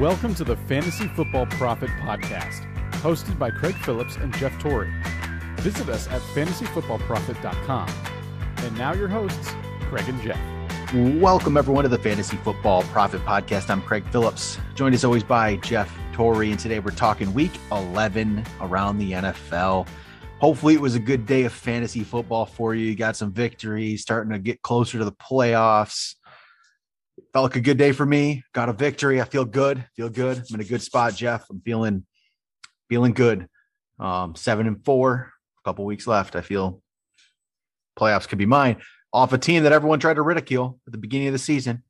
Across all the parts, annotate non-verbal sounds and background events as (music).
Welcome to the Fantasy Football Profit Podcast, hosted by Craig Phillips and Jeff Torrey. Visit us at fantasyfootballprofit.com. And now your hosts, Craig and Jeff. Welcome, everyone, to the Fantasy Football Profit Podcast. I'm Craig Phillips, joined as always by Jeff Torrey. And today we're talking week 11 around the NFL. Hopefully, it was a good day of fantasy football for you. You got some victories, starting to get closer to the playoffs. Felt like a good day for me. Got a victory. I feel good. Feel good. I'm in a good spot, Jeff. I'm feeling feeling good. Um, seven and four. A couple weeks left. I feel playoffs could be mine. Off a team that everyone tried to ridicule at the beginning of the season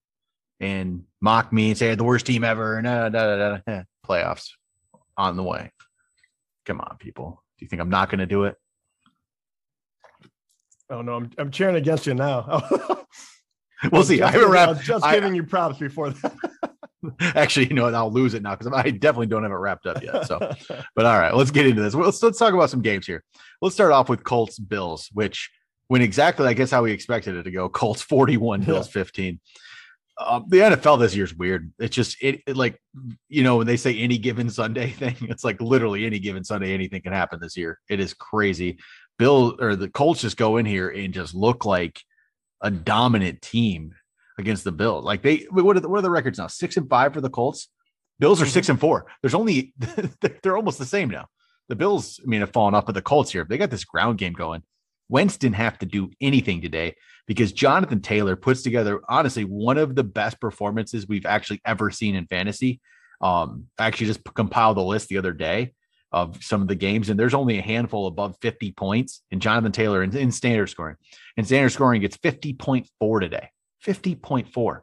and mock me and say the worst team ever. And uh, da, da, da, (laughs) playoffs on the way. Come on, people. Do you think I'm not going to do it? Oh no, I'm I'm cheering against you now. (laughs) (laughs) we'll see. I haven't wrapped. just I, giving you props before that. (laughs) actually, you know, what? I'll lose it now because I definitely don't have it wrapped up yet. So, (laughs) but all right, let's get into this. Let's let's talk about some games here. Let's start off with Colts Bills, which went exactly, I guess, how we expected it to go. Colts 41, Bills 15. Um, the NFL this year is weird. It's just it, it, like you know when they say any given Sunday thing, it's like literally any given Sunday anything can happen this year. It is crazy. Bill or the Colts just go in here and just look like a dominant team against the Bills. Like they what are the, what are the records now? Six and five for the Colts. Bills are mm-hmm. six and four. There's only (laughs) they're almost the same now. The Bills, I mean, have fallen off of the Colts here. They got this ground game going. Wentz didn't have to do anything today because Jonathan Taylor puts together honestly one of the best performances we've actually ever seen in fantasy. Um, I actually just compiled the list the other day of some of the games, and there's only a handful above 50 points in Jonathan Taylor in, in standard scoring. And standard scoring gets 50.4 today, 50.4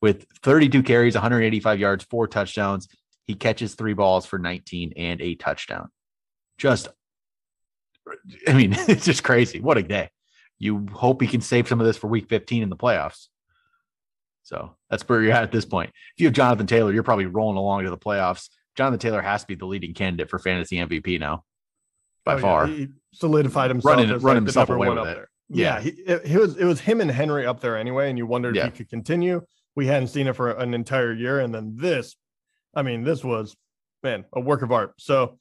with 32 carries, 185 yards, four touchdowns. He catches three balls for 19 and a touchdown. Just, I mean, (laughs) it's just crazy. What a day you hope he can save some of this for week 15 in the playoffs. So that's where you're at at this point. If you have Jonathan Taylor, you're probably rolling along to the playoffs. Jonathan Taylor has to be the leading candidate for fantasy MVP now, by oh, far. Yeah. He solidified himself, running, running like himself away with it. There. Yeah, yeah he, it, it, was it was him and Henry up there anyway, and you wondered yeah. if he could continue. We hadn't seen it for an entire year, and then this, I mean, this was man a work of art. So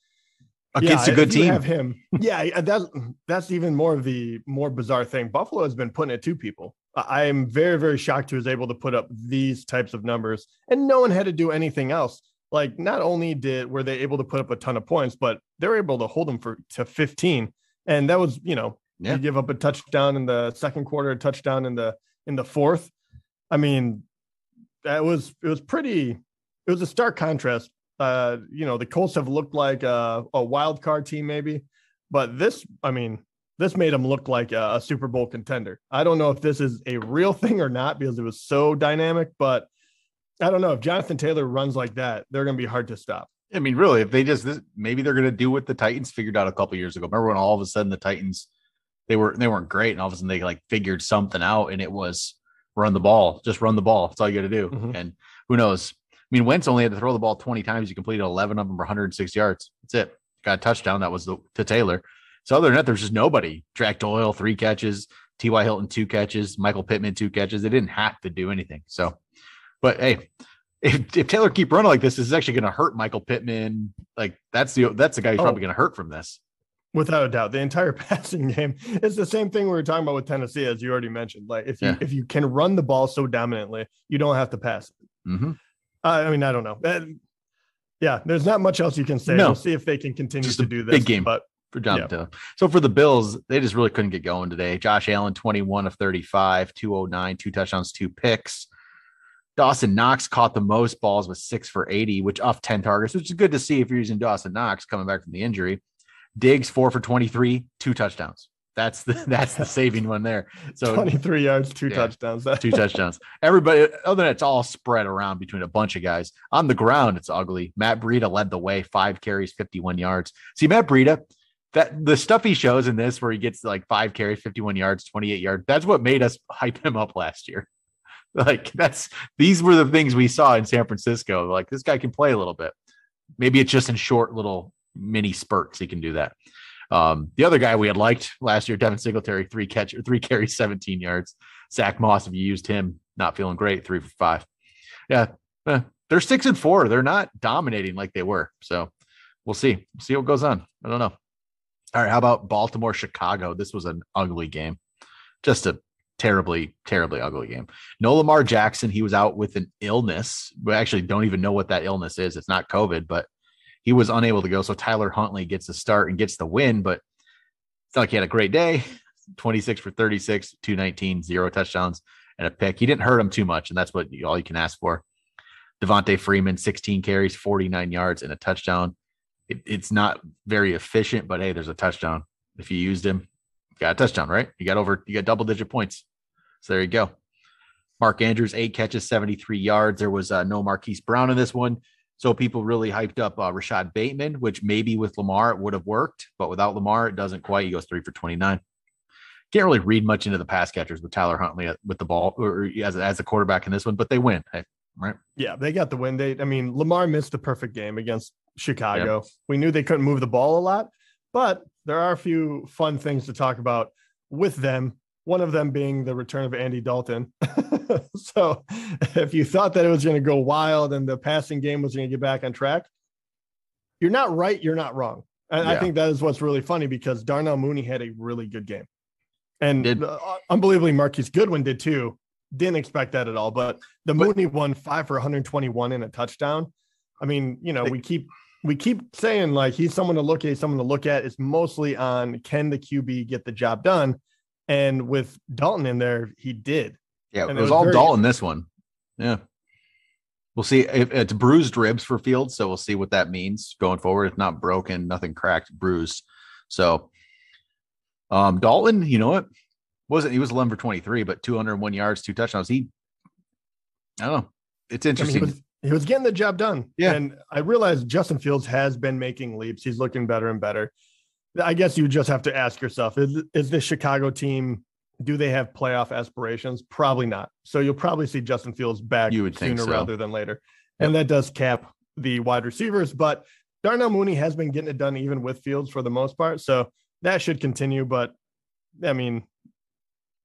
against yeah, a good team. Have him. (laughs) yeah, that's that's even more of the more bizarre thing. Buffalo has been putting it to people. I am very very shocked he was able to put up these types of numbers, and no one had to do anything else. Like not only did were they able to put up a ton of points, but they were able to hold them for to 15, and that was you know yeah. you give up a touchdown in the second quarter, a touchdown in the in the fourth. I mean, that was it was pretty. It was a stark contrast uh, you know, the Colts have looked like a, a, wild card team, maybe, but this, I mean, this made them look like a, a, Super Bowl contender. I don't know if this is a real thing or not because it was so dynamic, but I don't know if Jonathan Taylor runs like that, they're going to be hard to stop. I mean, really, if they just this, maybe they're going to do what the Titans figured out a couple years ago. Remember when all of a sudden the Titans they were they weren't great, and all of a sudden they like figured something out, and it was run the ball, just run the ball. That's all you got to do. Mm-hmm. And who knows? I mean, Wentz only had to throw the ball 20 times. He completed 11 of them for 106 yards. That's it. Got a touchdown. That was the, to Taylor. So other than that, there's just nobody. Jack Doyle, three catches. T.Y. Hilton, two catches. Michael Pittman, two catches. They didn't have to do anything. So, but hey, if, if Taylor keep running like this, this is actually going to hurt Michael Pittman. Like that's the that's the guy who's oh, probably going to hurt from this. Without a doubt, the entire (laughs) passing game is the same thing we were talking about with Tennessee, as you already mentioned. Like if you yeah. if you can run the ball so dominantly, you don't have to pass. Mm-hmm. I mean, I don't know. Uh, yeah, there's not much else you can say. No. We'll see if they can continue just to do this. Big game, but for Jonathan. Yeah. So for the Bills, they just really couldn't get going today. Josh Allen, 21 of 35, 209, two touchdowns, two picks. Dawson Knox caught the most balls with six for 80, which off 10 targets, which is good to see if you're using Dawson Knox coming back from the injury. Diggs, four for 23, two touchdowns. That's the (laughs) that's the (laughs) saving one there. So 23 yards, two yeah, touchdowns. two touchdowns. (laughs) Everybody, other than it's all spread around between a bunch of guys. On the ground, it's ugly. Matt Breida led the way, five carries, 51 yards. See, Matt Breida, that the stuff he shows in this where he gets like five carries, 51 yards, 28 yards, that's what made us hype him up last year. (laughs) Like that's these were the things we saw in San Francisco. Like this guy can play a little bit. Maybe it's just in short little mini spurts he can do that. Um, the other guy we had liked last year, Devin Singletary, three catch three carries, 17 yards. Zach Moss, if you used him, not feeling great, three for five. Yeah, eh, they're six and four. They're not dominating like they were. So we'll see. We'll see what goes on. I don't know. All right. How about Baltimore, Chicago? This was an ugly game. Just a terribly, terribly ugly game. No Lamar Jackson. He was out with an illness. We actually don't even know what that illness is. It's not COVID, but he was unable to go. So Tyler Huntley gets the start and gets the win, but it's not like he had a great day. (laughs) 26 for 36, 219, zero touchdowns and a pick. He didn't hurt him too much, and that's what you, all you can ask for. Devonta Freeman, 16 carries, 49 yards, and a touchdown. It, it's not very efficient, but hey, there's a touchdown. If you used him, got a touchdown, right? You got over, you got double digit points. So there you go. Mark Andrews, eight catches, 73 yards. There was uh, no Marquise Brown in this one. So people really hyped up uh, Rashod Bateman, which maybe with Lamar it would have worked, but without Lamar, it doesn't quite. He goes three for 29. Can't really read much into the pass catchers with Tyler Huntley with the ball or as, as a quarterback in this one, but they win. Right? Yeah, they got the win. They, I mean, Lamar missed the perfect game against Chicago. Yep. We knew they couldn't move the ball a lot, but there are a few fun things to talk about with them. One of them being the return of Andy Dalton. (laughs) so, if you thought that it was going to go wild and the passing game was going to get back on track, you're not right. You're not wrong. And yeah. I think that is what's really funny because Darnell Mooney had a really good game. And did, uh, unbelievably, Marquise Goodwin did too. Didn't expect that at all. But the but, Mooney won five for 121 in a touchdown. I mean, you know, we keep we keep saying like he's someone to look at, someone to look at. It's mostly on can the QB get the job done? And with Dalton in there, he did. Yeah, it was, it was, all very, Dalton this one. Yeah. We'll see. If It's bruised ribs for Fields, so we'll see what that means going forward. If not broken, nothing cracked, bruised. So um, Dalton, you know what? Wasn't he was 11 for 23, but 201 yards, two touchdowns. He, I don't know. It's interesting. I mean, he, was, getting the job done. Yeah. And I realized Justin Fields has been making leaps. He's looking better and better. I guess you just have to ask yourself is, is this Chicago team, do they have playoff aspirations? Probably not. So you'll probably see Justin Fields back you would sooner so. rather than later. Yep. And that does cap the wide receivers. But Darnell Mooney has been getting it done even with Fields for the most part. So that should continue. But I mean,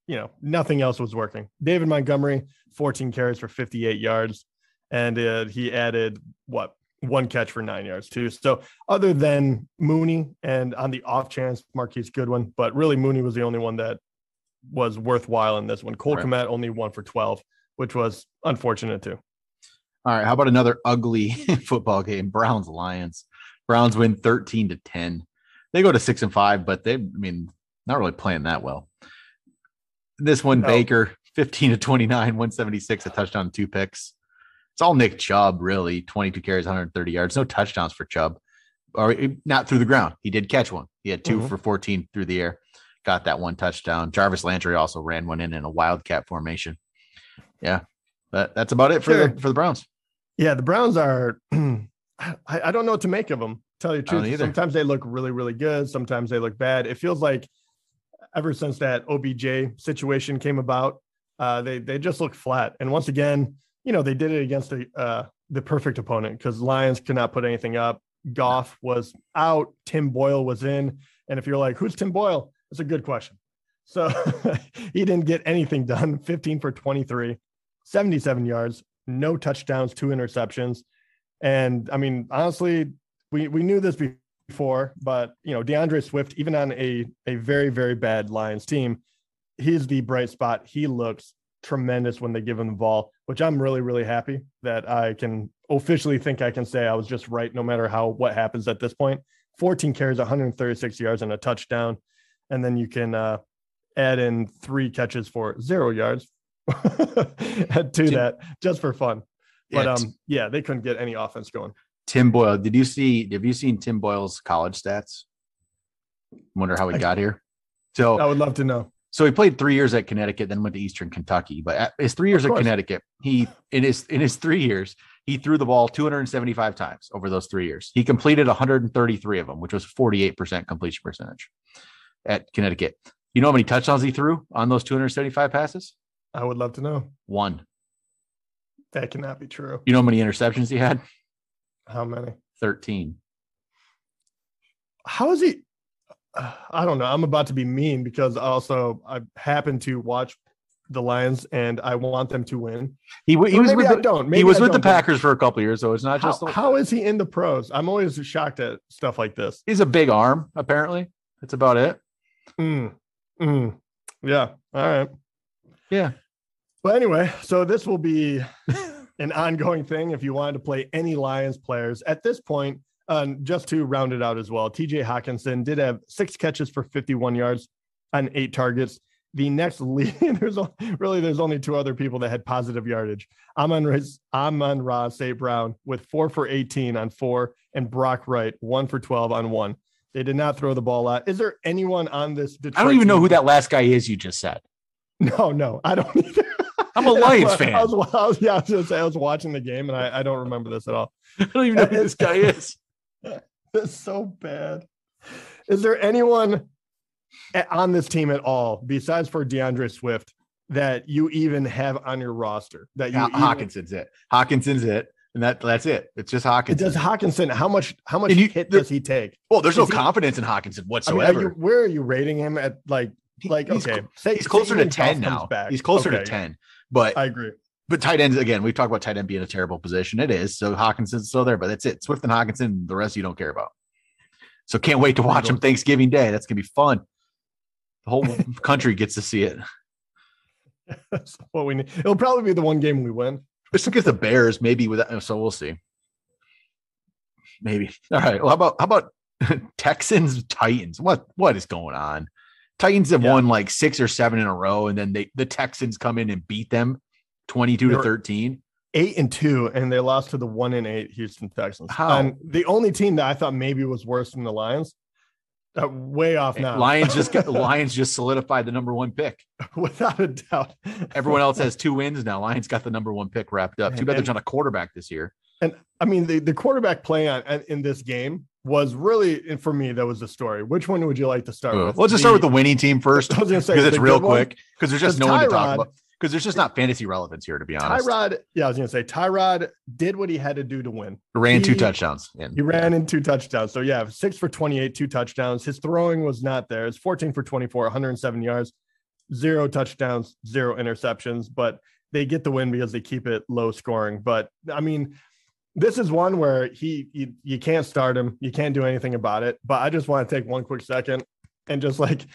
you know, nothing else was working. David Montgomery, 14 carries for 58 yards, and uh, he added what one catch for nine yards too. So other than Mooney and on the off chance Marquise Goodwin, but really Mooney was the only one that was worthwhile in this one. Cole right. Kmet only one for 12, which was unfortunate too. All right. How about another ugly (laughs) football game? Browns Lions. Browns win 13 to 10 they go to six and five, but they, I mean, not really playing that well. This one, no. Baker, 15 to 29, 176, a touchdown, two picks. It's all Nick Chubb, really. 22 carries, 130 yards. No touchdowns for Chubb, or eh, not through the ground. He did catch one. He had 2 mm-hmm. for 14 through the air. Got that one touchdown. Jarvis Landry also ran one in in a wildcat formation. Yeah, but that's about it for sure. the for the Browns. Yeah, the Browns are. (clears throat) I, I don't know what to make of them. Tell you the truth, sometimes they look really, really good. Sometimes they look bad. It feels like ever since that OBJ situation came about, uh, they they just look flat. And once again, you know, they did it against the uh, the perfect opponent because Lions could not put anything up. Goff was out. Tim Boyle was in. And if you're like, who's Tim Boyle? It's a good question. So (laughs) he didn't get anything done. 15 for 23, 77 yards, no touchdowns, two interceptions. And I mean, honestly, we we knew this before, but you know, D'Andre Swift, even on a a very very bad Lions team, he's the bright spot. He looks tremendous when they give him the ball, which I'm really really happy that I can officially think I can say I was just right, no matter how what happens at this point. 14 carries, 136 yards, and a touchdown, and then you can uh, add in three catches for zero yards (laughs) to that just for fun. But um, yeah, they couldn't get any offense going. Tim Boyle. Did you see? Have you seen Tim Boyle's college stats? Wonder how he got here. So I would love to know. So he played three years at Connecticut, then went to Eastern Kentucky. But at his three years at Connecticut, he in his in his three years, he threw the ball 275 times over those three years. He completed 133 of them, which was 48% completion percentage at Connecticut. You know how many touchdowns he threw on those 275 passes? I would love to know. One. That cannot be true. You know how many interceptions he had? How many? 13. How is he? (sighs) I don't know. I'm about to be mean because also I happen to watch the Lions, and I want them to win. He, he was with I the, don't. he was I with the Packers for a couple years, so it's not How, just. how is he in the pros? I'm always shocked at stuff like this. he's a big arm, apparently. That's about it. Mm, mm. Yeah. All right. Yeah. But anyway, so this will be (laughs) an ongoing thing if you wanted to play any Lions players at this point. Um, just to round it out as well, TJ Hockenson did have six catches for 51 yards on eight targets. The next (laughs) lead, there's really there's only two other people that had positive yardage. Amon Raz, Amon Ra St. Brown with four for 18 on four, and Brock Wright one for 12 on one. They did not throw the ball out. Is there anyone on this? Detroit I don't even know who that last guy is you just said. (laughs) No, no, I don't either. (laughs) I'm a Lions I fan. was, I was, yeah, I was gonna I was watching the game and I, I don't remember this at all. I don't even know who this guy is. (laughs) It's so bad. Is there anyone on this team at all besides for D'Andre Swift that you even have on your roster? That you even- Hockenson's it. Hockenson's it, and that that's it. It's just It Hockenson. does Hockenson. How much? How much you- hit does he take? well, there's no he- confidence in Hockenson I mean, whatsoever. are you, where are you rating him at? Like, like he's okay, cl- say, he's closer to ten now. back. He's closer to ten, but I agree. But tight ends again. We've talked about tight end being a terrible position. It is. So Hockenson's still there, but that's it. Swift and Hockenson. The rest you don't care about. So can't wait to watch them Thanksgiving Day. That's gonna be fun. The whole (laughs) country gets to see it. That's (laughs) what we need. It'll probably be the one game we win. Just against the Bears, maybe with that. So we'll see. Maybe. All right. Well, how about how about (laughs) Texans Titans? What what is going on? Titans have Yeah. won like six or seven in a row, and then they the Texans come in and beat them twenty two They to were- thirteen. eight and two, and they lost to the one and eight Houston Texans. How? And the only team that I thought maybe was worse than the Lions, uh, way off now. Lions just got (laughs) Lions just solidified the number one pick. without a doubt. Everyone else has (laughs) two wins now. Lions got the number one pick wrapped up. Too bad there's not a quarterback this year. And I mean, the, the quarterback play on in this game was really, for me, that was the story. Which one would you like to start with? Let's just start with the winning team first (laughs) I was gonna say because it's real quick. Because there's just no one to talk about. Because there's just not fantasy relevance here, to be honest. Tyrod, yeah, I was gonna say Tyrod did what he had to do to win. He ran two touchdowns. And He ran in two touchdowns. So yeah, six for 28, two touchdowns. His throwing was not there. It's 14 for 24, 107 yards, zero touchdowns, zero interceptions, but they get the win because they keep it low scoring. But I mean, this is one where he you, you can't start him, you can't do anything about it. But I just want to take one quick second and just like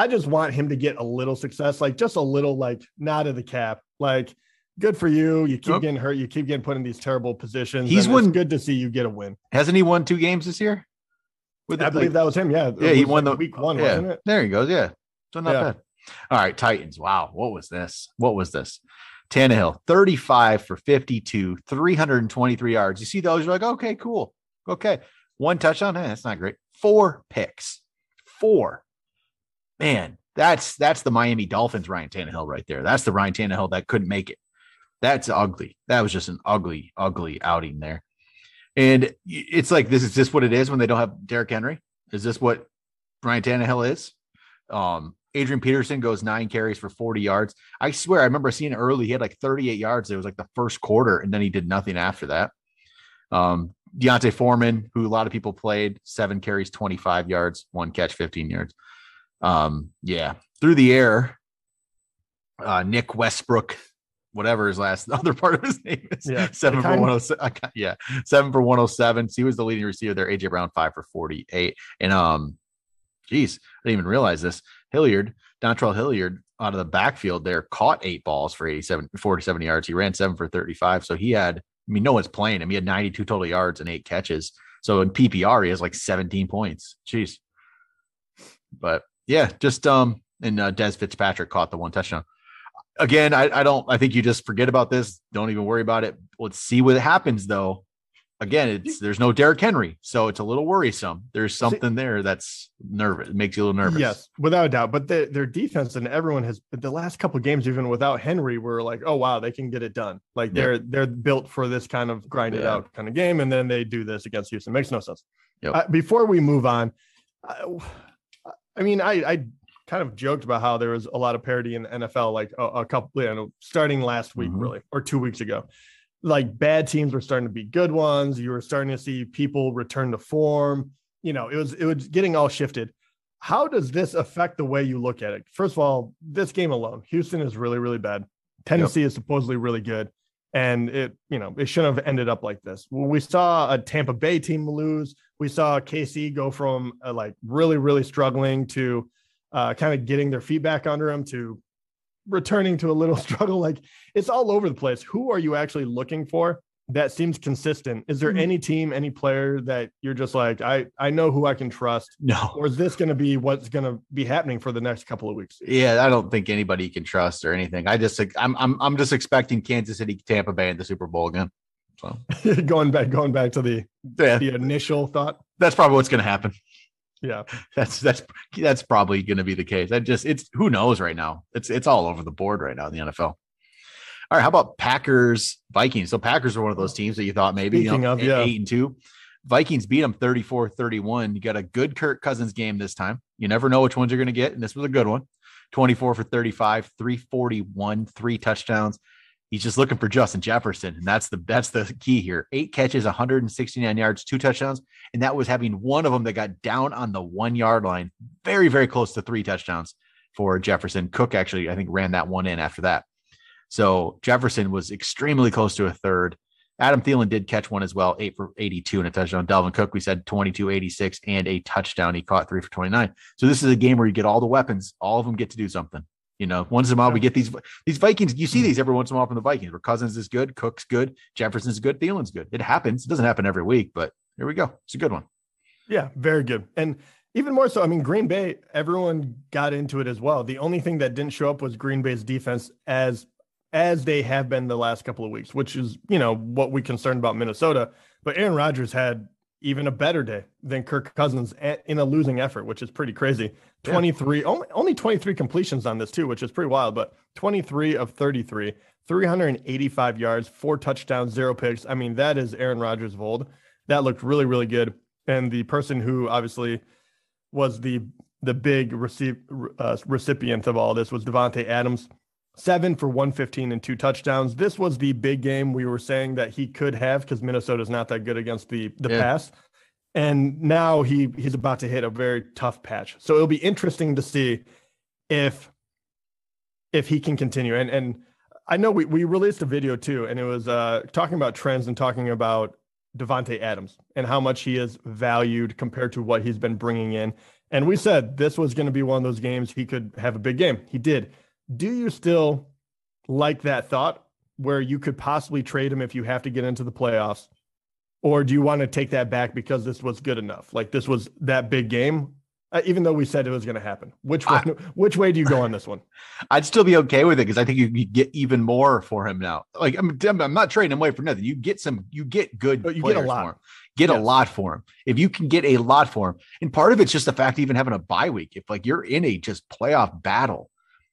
I just want him to get a little success, like just a little like nod of the cap. Like good for you. You keep Yep. getting hurt, you keep getting put in these terrible positions. He's won- good to see you get a win. Hasn't he won two games this year? With I believe that was him. Yeah. Yeah, he won like the week one, yeah, wasn't it? There he goes. Yeah. So not Yeah. bad. All right, Titans. Wow. What was this? What was this? Tannehill, 35 for 52, 323 yards. You see those? You're like, okay, cool. Okay. One touchdown. Eh, that's not great. Four picks. Four. Man, that's that's the Miami Dolphins Ryan Tannehill right there. That's the Ryan Tannehill that couldn't make it. That's ugly. That was just an ugly, ugly outing there. And it's like this is just what it is when they don't have Derrick Henry. Is this what Ryan Tannehill is? Um, Adrian Peterson goes nine carries for 40 yards. I swear, I remember seeing early. He had like 38 yards. It was like the first quarter, and then he did nothing after that. Um, D'Onta Foreman, who a lot of people played, seven carries, 25 yards, one catch, 15 yards. Um, yeah, through the air. Uh, Nick Westbrook, whatever his last (laughs) other part of his name is, Yeah, (laughs) seven for 107. Yeah, seven for 107. So he was the leading receiver there. AJ Brown, five for 48. And um, geez, I didn't even realize this. Hilliard, Dontrell Hilliard out of the backfield there caught eight balls for 87, 47 yards. He ran seven for 35. So he had, I mean, no one's playing him. He had 92 total yards and eight catches. So in PPR, he has like 17 points. Jeez. But yeah, just um, and uh, Dez Fitzpatrick caught the one touchdown. Again, I, I don't. I think you just forget about this. Don't even worry about it. Let's see what happens though. Again, it's there's no Derrick Henry, so it's a little worrisome. There's something there that's nervous. It makes you a little nervous. Yes, without a doubt. But their their defense and everyone has the last couple of games, even without Henry, were like, oh wow, they can get it done. Like they're they're built for this kind of grind it Yeah. out kind of game, and then they do this against Houston. Makes no sense. Yep. Uh, before we move on, I, I mean, I I kind of joked about how there was a lot of parity in the NFL, like a, a couple, you know, starting last week, Mhm. really, or two weeks ago. Like bad teams were starting to be good ones. You were starting to see people return to form. You know, it was it was getting all shifted. how does this affect the way you look at it? First of all, this game alone, Houston is really, really bad. Tennessee yep. is supposedly really good. And it, you know, it shouldn't have ended up like this. We saw a Tampa Bay team lose, we saw KC go from uh, like really, really struggling to uh, kind of getting their feet back under them to returning to a little (laughs) struggle. Like it's all over the place. Who are you actually looking for? That seems consistent. Is there mm-hmm. any team, any player that you're just like, I I know who I can trust? No. Or is this going to be what's going to be happening for the next couple of weeks? Yeah, I don't think anybody can trust or anything. I just I'm I'm I'm just expecting Kansas City, Tampa Bay in the Super Bowl again. So (laughs) going back going back to the yeah. the initial thought. That's probably what's going to happen. Yeah. (laughs) That's that's that's probably going to be the case. I just it's who knows right now. It's it's all over the board right now in the NFL. All right, how about Packers Vikings? So Packers were one of those teams that you thought maybe Speaking you know, of, yeah. eight and two. Vikings beat them 34 31. You got a good Kirk Cousins game this time. You never know which ones you're going to get. And this was a good one 24 for 35, 341, three touchdowns. He's just looking for Justin Jefferson. And that's the that's the key here. Eight catches, 169 yards, two touchdowns. And that was having one of them that got down on the one yard line, very, very close to three touchdowns for Jefferson. Cook actually, I think, ran that one in after that. So Jefferson was extremely close to a third. Adam Thielen did catch one as well, eight for 82 and a touchdown. Dalvin Cook, we said 22, 86 and a touchdown. He caught three for 29. So this is a game where you get all the weapons. All of them get to do something. You know, once in a while we get these these Vikings. You see mm-hmm. these every once in a while from the Vikings where Cousins is good, Cook's good, Jefferson's good, Thielen's good. It happens. It doesn't happen every week, but here we go. It's a good one. Yeah, very good. And even more so, I mean, Green Bay, everyone got into it as well. The only thing that didn't show up was Green Bay's defense as as they have been the last couple of weeks, which is, you know, what we concerned about Minnesota. But Aaron Rodgers had even a better day than Kirk Cousins in a losing effort, which is pretty crazy. 23, yeah. only, only 23 completions on this, too, which is pretty wild, but 23 of 33, 385 yards, four touchdowns, zero picks. I mean, that is Aaron Rodgers of old. That looked really, really good. And the person who obviously was the the big receive, uh, recipient of all this was Davante Adams seven for 115 and two touchdowns. This was the big game we were saying that he could have because Minnesota's not that good against the the yeah. pass. And now he he's about to hit a very tough patch. So it'll be interesting to see if if he can continue. And and I know we, we released a video too, and it was uh talking about trends and talking about Davante Adams and how much he is valued compared to what he's been bringing in. And we said this was going to be one of those games he could have a big game. He did do you still like that thought where you could possibly trade him if you have to get into the playoffs? Or do you want to take that back because this was good enough? Like this was that big game, uh, even though we said it was going to happen. Which way, I, which way do you go on this one? I'd still be okay with it because I think you, you, get even more for him now. Like I'm, I'm not trading him away for nothing. You get some, you get good. But you get a lot. Get a lot for him. If you can get a lot for him, and part of it's just the fact even having a bye week. If like you're in a just playoff battle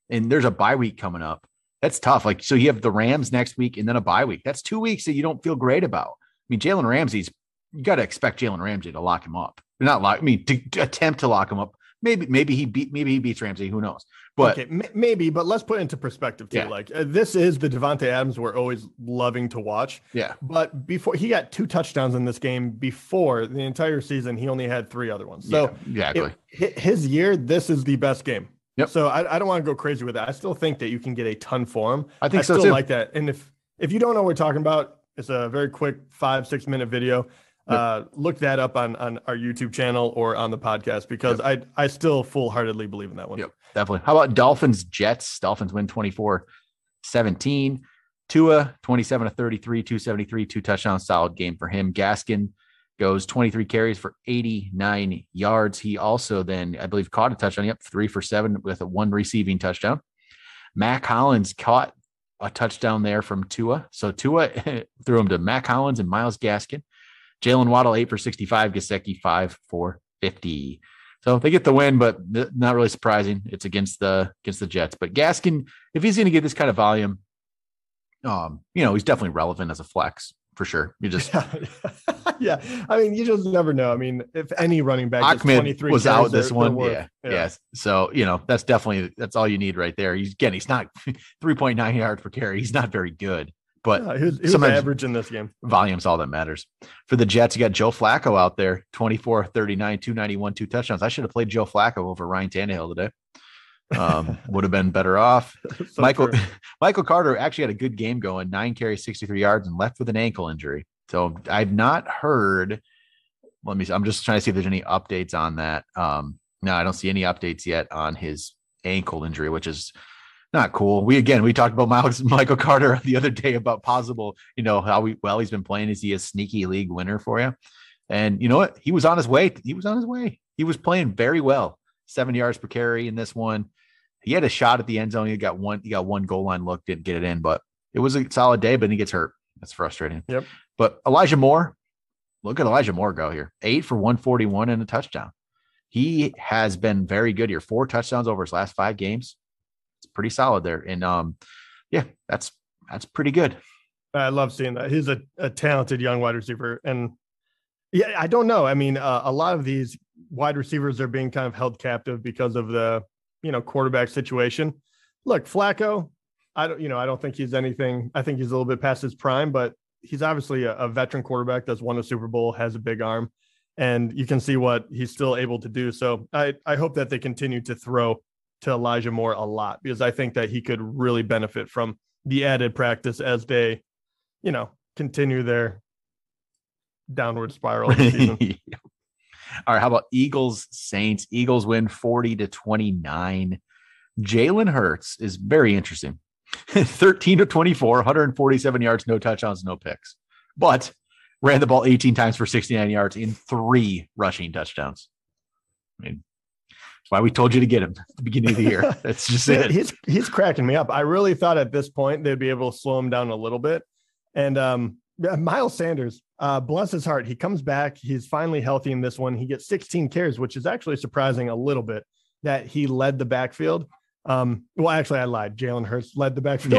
and there's a bye week coming up. That's tough. Like, so you have the Rams next week and then a bye week. That's two weeks that you don't feel great about. I mean, Jalen Ramsey's, you got to expect Jalen Ramsey to lock him up. Not lock, I mean, to, to, attempt to lock him up. Maybe, maybe he beat, maybe he beats Ramsey. Who knows? But okay, maybe, but let's put into perspective too. Yeah. Like, uh, this is the Davante Adams we're always loving to watch. Yeah. But before he got two touchdowns in this game, before the entire season, he only had three other ones. So, yeah, exactly. It, his year, this is the best game Yep. So I, I don't want to go crazy with that. I still think that you can get a ton for him. I think I so still too. like that. And if if you don't know what we're talking about, it's a very quick five six minute video. Yep. Uh, look that up on on our YouTube channel or on the podcast because yep. I I still full heartedly believe in that one. Yep, definitely. How about Dolphins Jets? Dolphins win 24 17. Tua 27 to 33, 273, two touchdowns, solid game for him. Gaskin goes 23 carries for 89 yards. He also then, I believe, caught a touchdown. Yep, three for seven with a one receiving touchdown. Mack Hollins caught a touchdown there from Tua. So Tua (laughs) threw him to Mack Hollins and Myles Gaskin. Jaylen Waddle, eight for 65. Gesicki, five for 50. So they get the win, but not really surprising. It's against the against the Jets. But Gaskin, if he's going to get this kind of volume, um, you know, he's definitely relevant as a flex for sure. You just (laughs) yeah. I mean, you just never know. I mean, if any running back Ahmed was out this one, yeah, yeah, yes. So you know that's definitely that's all you need right there. He's again, he's not (laughs) three point nine yards per carry. He's not very good, but Yeah, he was, he was average in this game. volume's all that matters. For the Jets, you got Joe Flacco out there, 24, 39, 291, two touchdowns. I should have played Joe Flacco over Ryan Tannehill today. Um, would have been better off. (laughs) So Michael true. (laughs) Michael Carter actually had a good game going, nine carries, 63 yards, and left with an ankle injury. So I've not heard. Let me. See. I'm just trying to see if there's any updates on that. Um, no, I don't see any updates yet on his ankle injury, which is not cool. We again we talked about Miles, (laughs) Michael Carter the other day about possible, you know, how we, well he's been playing. Is he a sneaky league winner for you? And you know what? He was on his way. He was on his way. He was playing very well. Seven yards per carry in this one. He had a shot at the end zone. He got one. He got one goal line look. Didn't get it in, but it was a solid day. But he gets hurt. That's frustrating. Yep. But Elijah Moore, look at Elijah Moore go here. Eight for 141 and a touchdown. He has been very good here. Four touchdowns over his last five games. It's pretty solid there. And um, yeah, that's that's pretty good. I love seeing that. He's a, a talented young wide receiver. And yeah, I don't know. I mean, uh, a lot of these wide receivers are being kind of held captive because of the, you know, quarterback situation. Look, Flacco, I don't, you know, I don't think he's anything. I think he's a little bit past his prime, but he's obviously a, a veteran quarterback that's won a Super Bowl, has a big arm, and you can see what he's still able to do. So I, I hope that they continue to throw to Elijah Moore a lot because I think that he could really benefit from the added practice as they, you know, continue their downward spiral. (laughs) All right. How about Eagles Saints? Eagles win 40 to 29. Jalen Hurts is very interesting. (laughs) 13 to 24, 147 yards, no touchdowns, no picks, but ran the ball 18 times for 69 yards in three rushing touchdowns. I mean, that's why we told you to get him at the beginning of the year. (laughs) That's just it. he's he's cracking me up. I really thought at this point they'd be able to slow him down a little bit. And um, Miles Sanders, uh, bless his heart, he comes back. He's finally healthy in this one. He gets 16 carries, which is actually surprising a little bit that he led the backfield. Um, well, actually, I lied. Jalen Hurts led the backfield,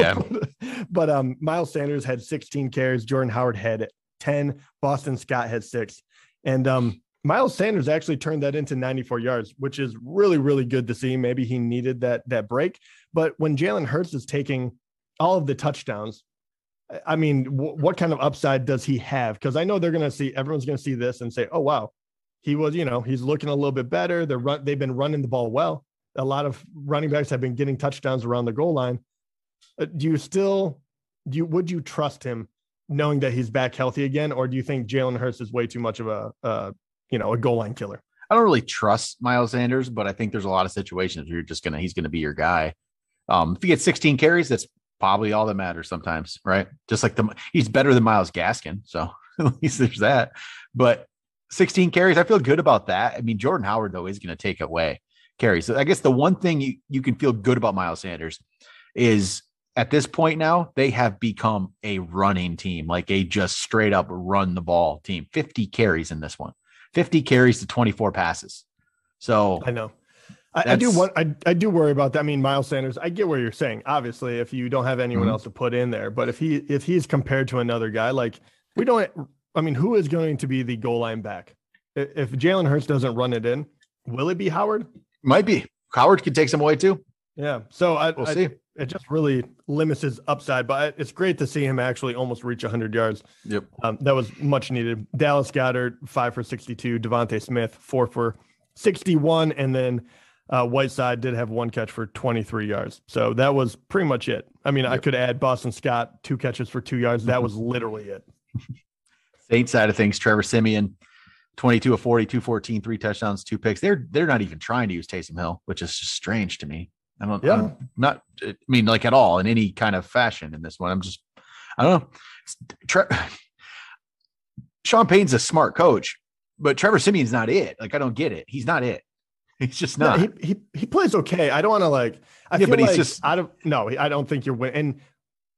Yeah. (laughs) but um, Miles Sanders had 16 carries. Jordan Howard had 10. Boston Scott had six, and um, Miles Sanders actually turned that into 94 yards, which is really, really good to see. Maybe he needed that that break. But when Jalen Hurts is taking all of the touchdowns, I mean, wh- what kind of upside does he have? Because I know they're going to see everyone's going to see this and say, "Oh wow, he was," you know, he's looking a little bit better. They're run, they've been running the ball well. A lot of running backs have been getting touchdowns around the goal line. Uh, Do you still do you would you trust him knowing that he's back healthy again, or do you think Jalen Hurts is way too much of a uh, you know a goal line killer? I don't really trust Miles Sanders, but I think there's a lot of situations where you're just gonna he's gonna be your guy. Um, if he gets 16 carries, that's probably all that matters sometimes, right? Just like the he's better than Myles Gaskin, so (laughs) at least there's that. But 16 carries, I feel good about that. I mean, Jordan Howard though is gonna take away carries. So I guess the one thing you, you can feel good about Miles Sanders is at this point now they have become a running team, like a just straight up run the ball team. 50 carries in this one. 50 carries to 24 passes. So I know. I, I do want. I, I do worry about that. I mean, Miles Sanders. I get where you're saying. Obviously, if you don't have anyone Mhm. else to put in there, but if he if he's compared to another guy, like we don't. I mean, who is going to be the goal line back? If Jalen Hurts doesn't run it in, will it be Howard? might be Howard could take some away too. Yeah. So I, We'll I- see. it just really limits his upside, but it's great to see him actually almost reach 100 yards. Yep. Um, that was much needed. Dallas Goedert, five for 62. DeVonta Smith, four for 61. And then uh, Whiteside did have one catch for 23 yards. So that was pretty much it. I mean, I could add Boston Scott, two catches for two yards. That was literally it. Saints side of things, Trevor Siemian, 22 of 40, 214, three touchdowns, two picks. They're they're not even trying to use Taysom Hill, which is just strange to me. I don't, Yeah. I'm not, I mean, like at all in any kind of fashion in this one. I'm just, I don't know. Tre- Sean Payne's a smart coach, but Trevor Siemian's not it. Like, I don't get it. He's not it. (laughs) He's just No, not. he, he he plays okay. I don't want to like. I Yeah, feel but he's like just- out of no. I don't think you're winning. And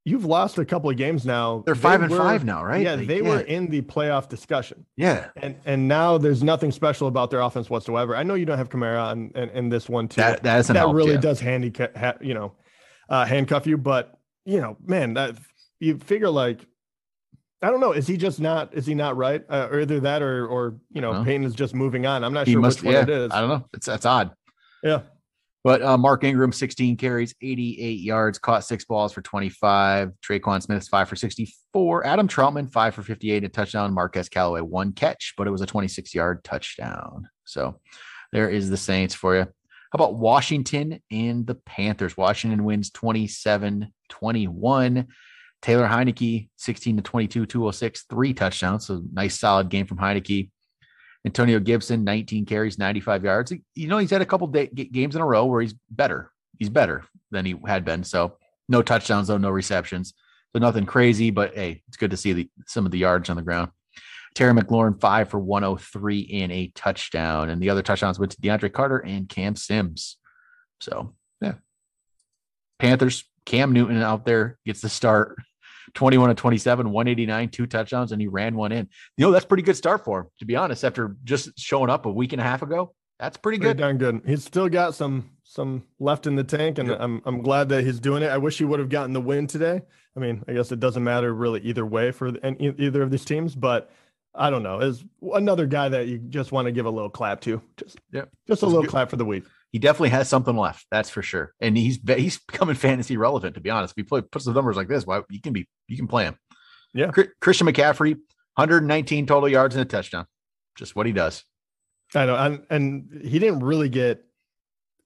you've lost a couple of games now. They're They five and were- five now, right? Yeah, Like, they were in the playoff discussion. Yeah. And and now there's nothing special about their offense whatsoever. I know you don't have Kamara in, in, in this one too. That, that that really yeah. does handicap, ha, you know, uh, handcuff you. But you know, man, that you figure like, I don't know, is he just not? Is he not right? Uh, or either that, or or you know, No. Payton is just moving on. I'm not He sure must, which one yeah, it is. I don't know. It's that's odd. Yeah, But uh, Mark Ingram, 16 carries, 88 yards, caught six balls for 25. Tre'Quan Smith, five for 64. Adam Trautman, five for 58, a touchdown. Marquez Callaway, one catch, but it was a 26 yard touchdown. So there is the Saints for you. How about Washington and the Panthers? Washington wins 27 21. Taylor Heinicke, 16 to 22, 206, three touchdowns. So nice solid game from Heinicke. Antonio Gibson, 19 carries, 95 yards. You know, he's had a couple day, games in a row where he's better. He's better than he had been. So no touchdowns, though, no receptions. So nothing crazy, but hey, it's good to see the, some of the yards on the ground. Terry McLaurin, five for 103 in a touchdown. And the other touchdowns went to DeAndre Carter and Cam Sims. So, yeah. Panthers, Cam Newton out there gets the start. 21 to 27, 189, two touchdowns, and he ran one in. You know, that's pretty good start for him, to be honest, after just showing up a week and a half ago. That's pretty, pretty good. Darn good. He's still got some some left in the tank, and. I'm I'm glad that he's doing it. I wish he would have gotten the win today. I mean, I guess it doesn't matter really either way for any, either of these teams, but I don't know. Is another guy that you just want to give a little clap to. Just yeah, just a little good. clap for the week he definitely has something left. That's for sure. And he's he's becoming fantasy relevant. To be honest, if he play, puts the numbers like this, why you can be you can play him. Yeah. Christian McCaffrey, 119 total yards and a touchdown. Just what he does. I know, and, and he didn't really get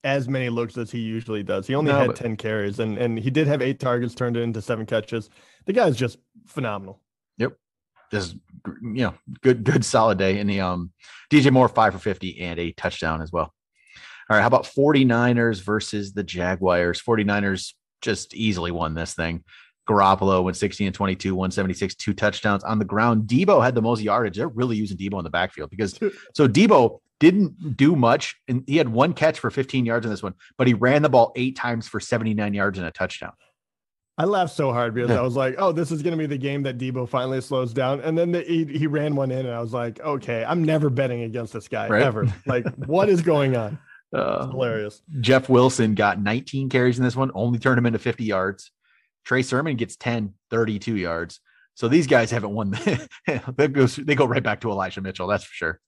as many looks as he usually does. He only no, had but, 10 carries, and and he did have eight targets turned into seven catches. The guy's just phenomenal. Yep. Just you know, good, good solid day. And the um DJ Moore, five for 50 and a touchdown as well. All right. How about 49ers versus the Jaguars? 49ers just easily won this thing. Garoppolo went 16 and 22, 176, two touchdowns on the ground. Deebo had the most yardage. They're really using Deebo in the backfield because (laughs) so Deebo didn't do much and he had one catch for 15 yards in this one, but he ran the ball eight times for 79 yards and a touchdown. I laughed so hard because I was like, "Oh, this is going to be the game that Deebo finally slows down." And then the, he, he ran one in, and I was like, "Okay, I'm never betting against this guy right? ever. Like, what is going on?" (laughs) Uh, hilarious. Jeff Wilson got 19 carries in this one, only turned him into 50 yards. Trey Sermon gets 10, 32 yards. So these guys haven't won. they, (laughs) go, they go right back to Elijah Mitchell. That's for sure.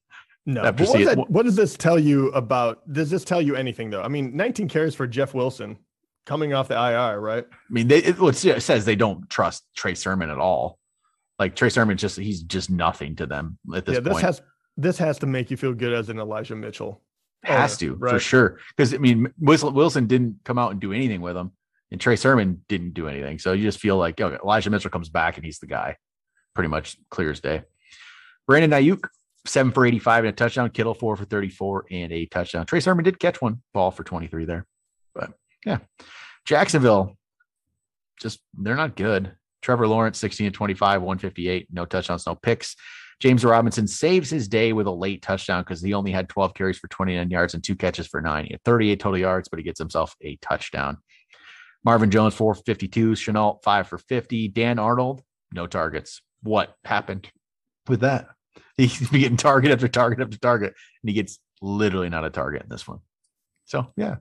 No. What, that, what, does this tell you about? Does this tell you anything though? I mean, 19 carries for Jeff Wilson coming off the IR, right? I mean, they, it, it says they don't trust Trey Sermon at all. Like Trey Sermon, just he's just nothing to them at this yeah, this point. has this has to make you feel good as an Elijah Mitchell has oh, to right. for sure. Because I mean, Wilson didn't come out and do anything with him, and Trey Sermon didn't do anything. So you just feel like okay, Elijah Mitchell comes back and he's the guy, pretty much clear as day. Brandon Aiyuk, seven for 85 and a touchdown. Kittle, four for 34 and a touchdown. Trey Sermon did catch one ball for 23 there. But yeah, Jacksonville, just they're not good. Trevor Lawrence, 16 and 25, 158, no touchdowns, no picks. James Robinson saves his day with a late touchdown because he only had 12 carries for 29 yards and two catches for nine. He had 38 total yards, but he gets himself a touchdown. Marvin Jones, 452. Shenault, 5 for 50. Dan Arnold, no targets. What happened with that? (laughs) He's getting target after target after target, and he gets literally not a target in this one. So, yeah,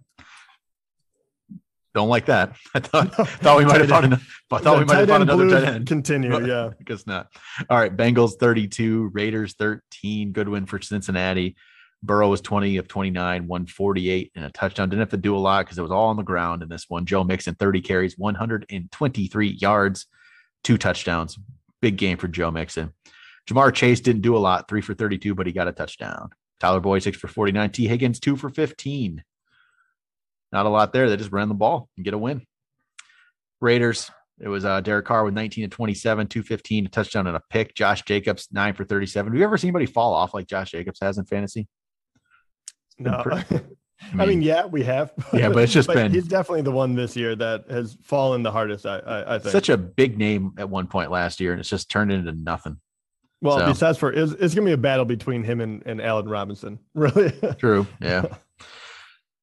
don't like that. (laughs) I thought, thought we might have found an, I thought we might have found another tight end. Continue, but yeah. I guess not. All right, Bengals 32, Raiders 13. Good win for Cincinnati. Burrow was 20 of 29, 148 and a touchdown. Didn't have to do a lot because it was all on the ground in this one. Joe Mixon, 30 carries, 123 yards, two touchdowns. Big game for Joe Mixon. Ja'Marr Chase didn't do a lot, three for 32, but he got a touchdown. Tyler Boyd, six for 49. Tee Higgins, two for 15 not a lot there. They just ran the ball and get a win. Raiders, it was uh, Derek Carr with 19 to 27, 215, a touchdown and a pick. Josh Jacobs, nine for 37. Have you ever seen anybody fall off like Josh Jacobs has in fantasy? No. (laughs) I mean, I mean, yeah, we have. Yeah, but it's just but been. He's definitely the one this year that has fallen the hardest. I, I, I think such a big name at one point last year, and it's just turned into nothing. Well, so. besides for it's, it's gonna be a battle between him and, and Allen Robinson. (laughs) Really true. Yeah. (laughs)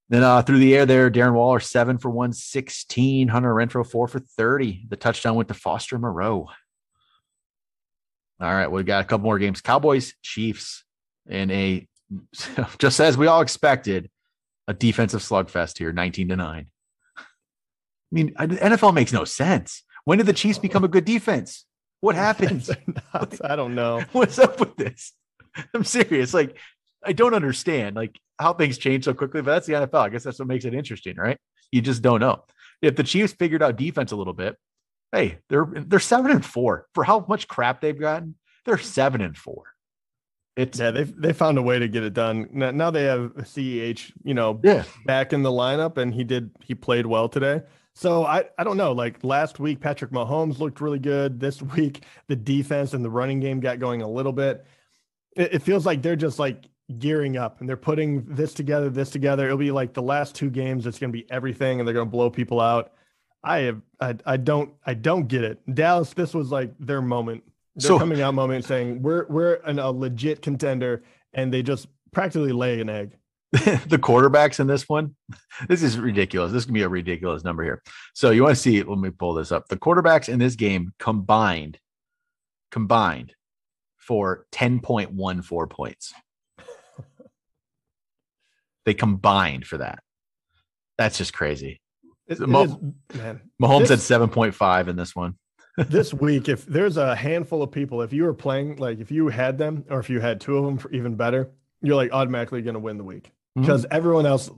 Then uh, through the air there, Darren Waller, seven for 116. Hunter Renfrow, four for 30. The touchdown went to Foster Moreau. All right, we've got a couple more games. Cowboys, Chiefs, in a (laughs) just as we all expected, a defensive slugfest here, 19 to 9. I mean, the NFL makes no sense. When did the Chiefs become a good defense? What (laughs) happened? I don't know. (laughs) What's up with this? I'm serious. Like I don't understand like how things change so quickly, but that's the NFL. I guess that's what makes it interesting, right? You just don't know. If the Chiefs figured out defense a little bit, hey, they're they're seven and four for how much crap they've gotten. They're seven and four. It's yeah, they they found a way to get it done. Now, now they have CEH, you know, yeah, back in the lineup, and he did he played well today. So I I don't know. Like last week, Patrick Mahomes looked really good. This week, the defense and the running game got going a little bit. It, it feels like they're just like gearing up and they're putting this together, this together. It'll be like the last two games. It's going to be everything, and they're going to blow people out. I have I, I don't I don't get it. Dallas, this was like their moment. Their so, coming out moment saying we're we're an, a legit contender, and they just practically lay an egg. (laughs) the quarterbacks in this one, (laughs) this is ridiculous. This can be a ridiculous number here. So you want to see? Let me pull this up. The quarterbacks in this game combined, combined, for ten point one four points. They combined for that. That's just crazy. It, is, man. Mahomes this, had 7.5 in this one. (laughs) this week, if there's a handful of people, if you were playing, like if you had them, or if you had two of them, for even better, you're like automatically going to win the week because mm-hmm. everyone else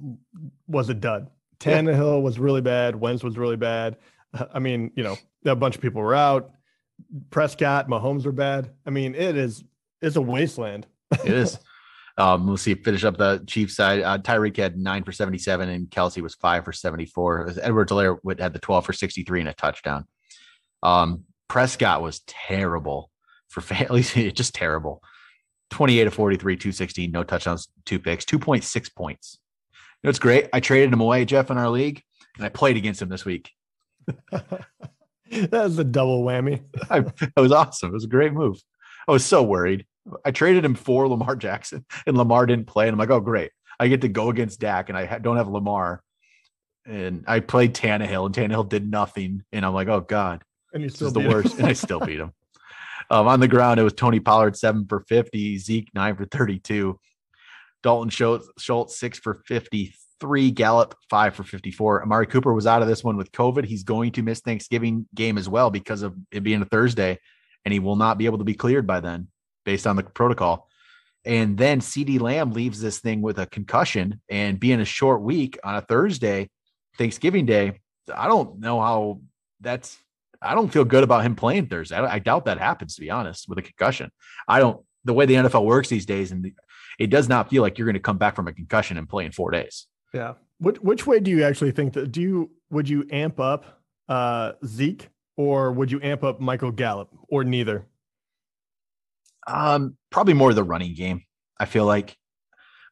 was a dud. Tannehill yeah. was really bad. Wentz was really bad. I mean, you know, a bunch of people were out. Prescott, Mahomes were bad. I mean, it is it's a wasteland. it is. (laughs) Um, we'll see. Finish up the Chiefs side. Uh, Tyreek had nine for seventy-seven, and Kelce was five for seventy-four. Edwards-Helaire had the twelve for sixty-three and a touchdown. Um, Prescott was terrible for (laughs) at least just terrible. Twenty-eight to forty-three, two sixteen, no touchdowns, two picks, two point six points. You know, it's great. I traded him away, Jeff, in our league, and I played against him this week. (laughs) that was a double whammy. (laughs) I, that was awesome. It was a great move. I was so worried. I traded him for Lamar (laughs) Jackson, and Lamar didn't play. And I'm like, oh, great. I get to go against Dak, and I don't have Lamar. And I played Tannehill, and Tannehill did nothing. And I'm like, oh, God. And you still the worst. and I still beat him. (laughs) Um, on the ground, it was Tony Pollard, seven for 50, Zeke, nine for 32, Dalton Schultz, Schultz six for 53, Gallup, five for 54. Amari Cooper was out of this one with COVID. He's going to miss Thanksgiving game as well because of it being a Thursday, and he will not be able to be cleared by then based on the protocol. And then CeeDee Lamb leaves this thing with a concussion and being a short week on a Thursday, Thanksgiving Day. I don't know how that's, I don't feel good about him playing Thursday. I, I doubt that happens, to be honest, with a concussion. I don't, the way the NFL works these days, and the, it does not feel like you're going to come back from a concussion and play in four days. Yeah. Which, which way do you actually think that, do you, would you amp up uh, Zeke or would you amp up Michael Gallup or neither? Um, probably more the running game. I feel like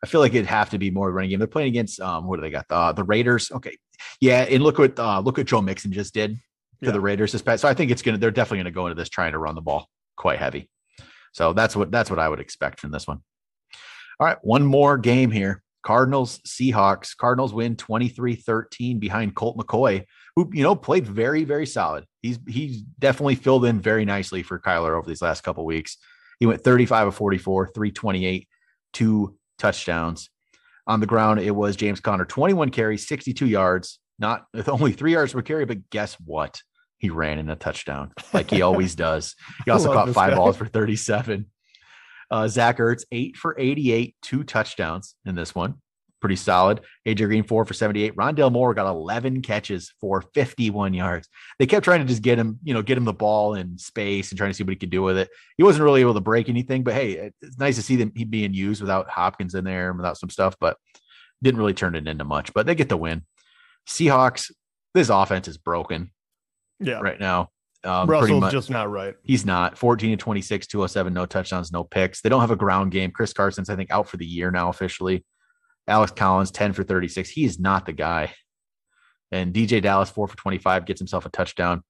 I feel like it'd have to be more running game. They're playing against um, what do they got? Uh, the Raiders. Okay, yeah, and look what uh, look what Joe Mixon just did to yeah. the Raiders this past. So I think it's gonna they're definitely gonna go into this trying to run the ball quite heavy. So that's what that's what I would expect from this one. All right, one more game here. Cardinals Seahawks. Cardinals win 23-13 behind Colt McCoy, who you know played very very solid. He's he's definitely filled in very nicely for Kyler over these last couple weeks. He went 35 of 44, 328, two touchdowns. On the ground, it was James Conner, 21 carries, 62 yards, not with (laughs) only three yards per carry, but guess what? He ran in a touchdown like he always (laughs) does. He also caught five guy. balls for 37. Uh, Zach Ertz, eight for 88, two touchdowns in this one pretty solid. AJ Green, four for 78. Rondale Moore got 11 catches for 51 yards. They kept trying to just get him, you know, get him the ball in space and trying to see what he could do with it. He wasn't really able to break anything, but hey, it's nice to see them he being used without Hopkins in there and without some stuff, but didn't really turn it into much. But they get the win. Seahawks, this offense is broken. Yeah. Right now. Um, Russell's much, just not right. He's not 14 to 26, 207, no touchdowns, no picks. They don't have a ground game. Chris Carson's, I think, out for the year now officially. Alex Collins, 10 for 36. He is not the guy. And DeeJay Dallas, four for 25, gets himself a touchdown.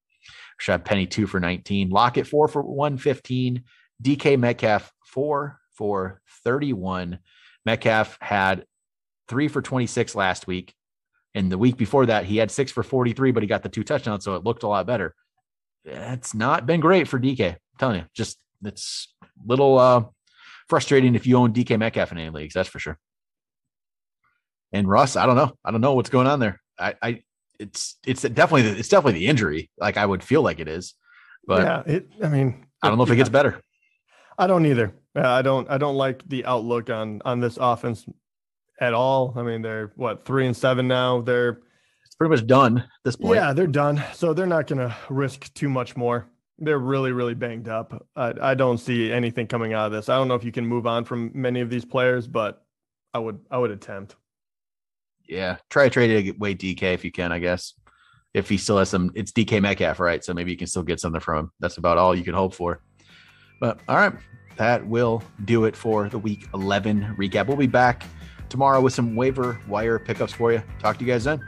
Rashaad Penny, two for 19. Lockett, four for 115. DK Metcalf, four for 31. Metcalf had three for 26 last week. And the week before that, he had six for 43, but he got the two touchdowns. So it looked a lot better. That's not been great for DK. I'm telling you, just it's a little uh, frustrating if you own DK Metcalf in any leagues. That's for sure. And Russ, I don't know. I don't know what's going on there. I, I it's it's definitely it's definitely the injury. Like I would feel like it is, but yeah, it. I mean, I don't know if it gets better. I don't either. I don't I don't like the outlook on on this offense at all. I mean, they're what three and seven now. They're it's pretty much done at this point. Yeah, they're done. So they're not going to risk too much more. They're really, really banged up. I, I don't see anything coming out of this. I don't know if you can move on from many of these players, but I would I would attempt. Yeah, try to trade away DK if you can. I guess if he still has some, it's DK Metcalf, right? So maybe you can still get something from him. That's about all you can hope for. But all right, that will do it for the week 11 recap. We'll be back tomorrow with some waiver wire pickups for you. Talk to you guys then.